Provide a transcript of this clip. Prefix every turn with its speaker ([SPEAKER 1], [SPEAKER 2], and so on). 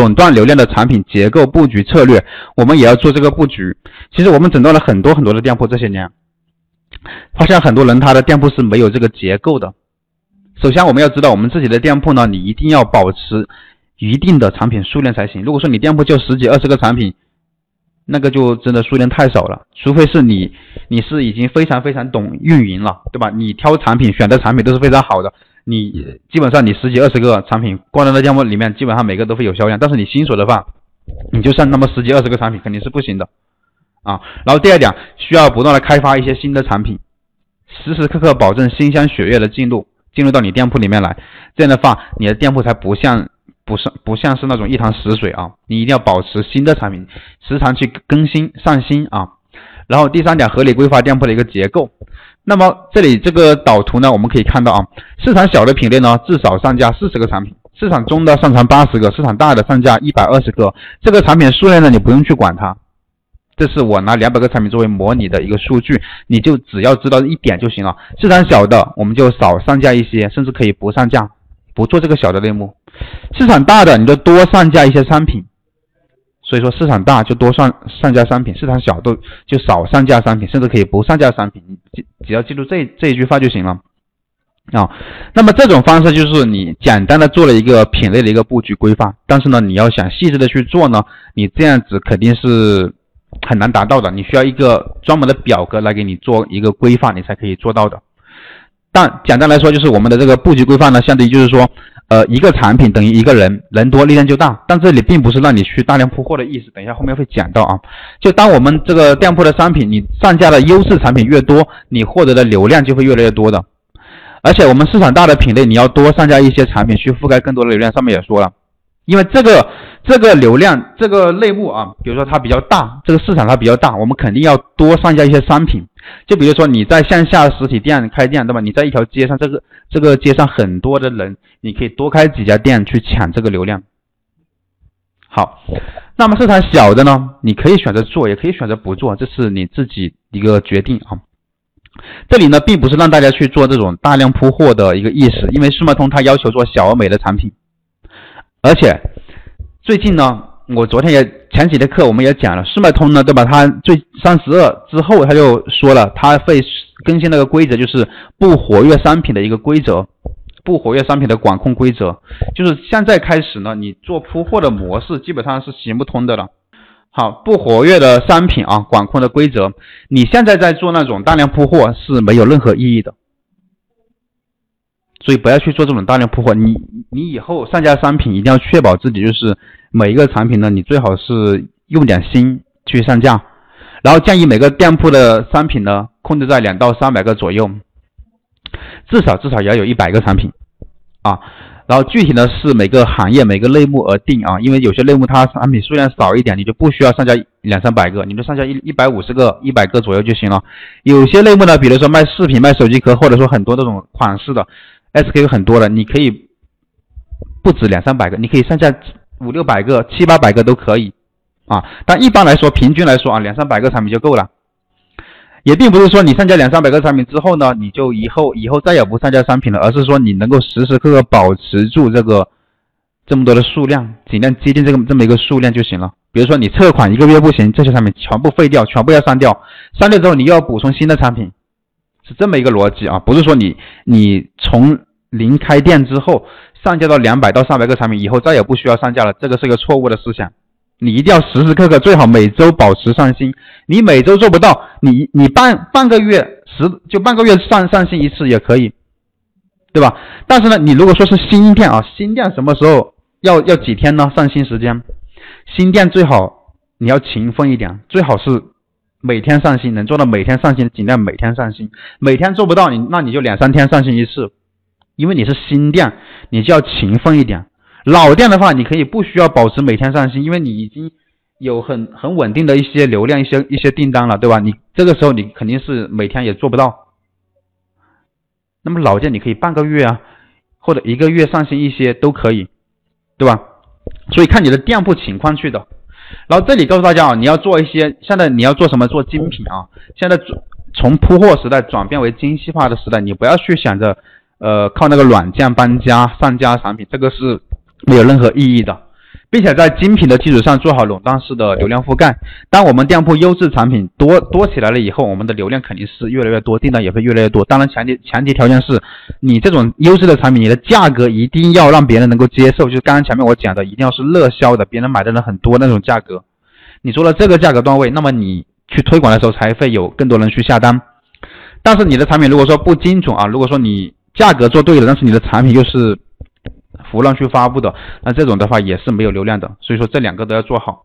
[SPEAKER 1] 垄断流量的产品结构布局策略，我们也要做这个布局。其实我们诊断了很多很多的店铺，这些年发现很多人他的店铺是没有这个结构的。首先我们要知道，我们自己的店铺呢，你一定要保持一定的产品数量才行。如果说你店铺就十几二十个产品，那个就真的数量太少了。除非是你你是已经非常非常懂运营了，对吧？你挑产品选的产品都是非常好的。你基本上你十几二十个产品挂在那店铺里面，基本上每个都会有销量。但是你新手的话，你就上那么十几二十个产品，肯定是不行的啊。然后第二点，需要不断的开发一些新的产品，时时刻刻保证新鲜血液的进入进入到你店铺里面来。这样的话，你的店铺才不像不是不像是那种一潭死水啊。你一定要保持新的产品，时常去更新上新啊。然后第三点，合理规划店铺的一个结构。那么这里这个导图呢，我们可以看到啊，市场小的品类呢，至少上架四十个产品；市场中的上传八十个；市场大的上架一百二十个。这个产品数量呢，你不用去管它，这是我拿两百个产品作为模拟的一个数据，你就只要知道一点就行了。市场小的，我们就少上架一些，甚至可以不上架，不做这个小的类目；市场大的，你就多上架一些商品。所以说市场大就多上上架商品，市场小都就少上架商品，甚至可以不上架商品，记只要记住这这一句话就行了啊。那么这种方式就是你简单的做了一个品类的一个布局规划，但是呢，你要想细致的去做呢，你这样子肯定是很难达到的，你需要一个专门的表格来给你做一个规划，你才可以做到的。但简单来说，就是我们的这个布局规划呢，相当于就是说。呃，一个产品等于一个人，人多力量就大。但这里并不是让你去大量铺货的意思，等一下后面会讲到啊。就当我们这个店铺的商品，你上架的优势产品越多，你获得的流量就会越来越多的。而且我们市场大的品类，你要多上架一些产品去覆盖更多的流量。上面也说了，因为这个这个流量这个类目啊，比如说它比较大，这个市场它比较大，我们肯定要多上架一些商品。就比如说你在线下实体店开店，对吧？你在一条街上，这个这个街上很多的人，你可以多开几家店去抢这个流量。好，那么市场小的呢，你可以选择做，也可以选择不做，这是你自己一个决定啊。这里呢，并不是让大家去做这种大量铺货的一个意思，因为速卖通它要求做小而美的产品，而且最近呢。我昨天也前几节课我们也讲了，速卖通呢，对吧？它最三十二之后，他就说了，他会更新那个规则，就是不活跃商品的一个规则，不活跃商品的管控规则。就是现在开始呢，你做铺货的模式基本上是行不通的了。好，不活跃的商品啊，管控的规则，你现在在做那种大量铺货是没有任何意义的。所以不要去做这种大量铺货，你你以后上架商品一定要确保自己就是每一个产品呢，你最好是用点心去上架，然后建议每个店铺的商品呢控制在两到三百个左右，至少至少也要有一百个产品啊，然后具体呢是每个行业每个类目而定啊，因为有些类目它产品数量少一点，你就不需要上架两三百个，你就上架一一百五十个一百个左右就行了。有些类目呢，比如说卖饰品、卖手机壳，或者说很多这种款式的。SKU 很多的，你可以不止两三百个，你可以上架五六百个、七八百个都可以啊。但一般来说，平均来说啊，两三百个产品就够了。也并不是说你上架两三百个产品之后呢，你就以后以后再也不上架商品了，而是说你能够时时刻刻保持住这个这么多的数量，尽量接近这个这么一个数量就行了。比如说你测款一个月不行，这些产品全部废掉，全部要删掉，删掉之后你又要补充新的产品。是这么一个逻辑啊，不是说你你从零开店之后上架到两百到三百个产品以后再也不需要上架了，这个是个错误的思想。你一定要时时刻刻最好每周保持上新。你每周做不到，你你半半个月十就半个月上上新一次也可以，对吧？但是呢，你如果说是新店啊，新店什么时候要要几天呢？上新时间，新店最好你要勤奋一点，最好是。每天上新，能做到每天上新，尽量每天上新。每天做不到，你那你就两三天上新一次，因为你是新店，你就要勤奋一点。老店的话，你可以不需要保持每天上新，因为你已经有很很稳定的一些流量、一些一些订单了，对吧？你这个时候你肯定是每天也做不到。那么老店你可以半个月啊，或者一个月上新一些都可以，对吧？所以看你的店铺情况去的。然后这里告诉大家啊，你要做一些，现在你要做什么？做精品啊！现在从铺货时代转变为精细化的时代，你不要去想着，呃，靠那个软件搬家上架产品，这个是没有任何意义的。并且在精品的基础上做好垄断式的流量覆盖。当我们店铺优质产品多多起来了以后，我们的流量肯定是越来越多，订单也会越来越多。当然前提前提条件是你这种优质的产品，你的价格一定要让别人能够接受，就是刚刚前面我讲的，一定要是热销的，别人买的人很多那种价格。你做了这个价格段位，那么你去推广的时候才会有更多人去下单。但是你的产品如果说不精准啊，如果说你价格做对了，但是你的产品又是。胡乱去发布的，那这种的话也是没有流量的，所以说这两个都要做好。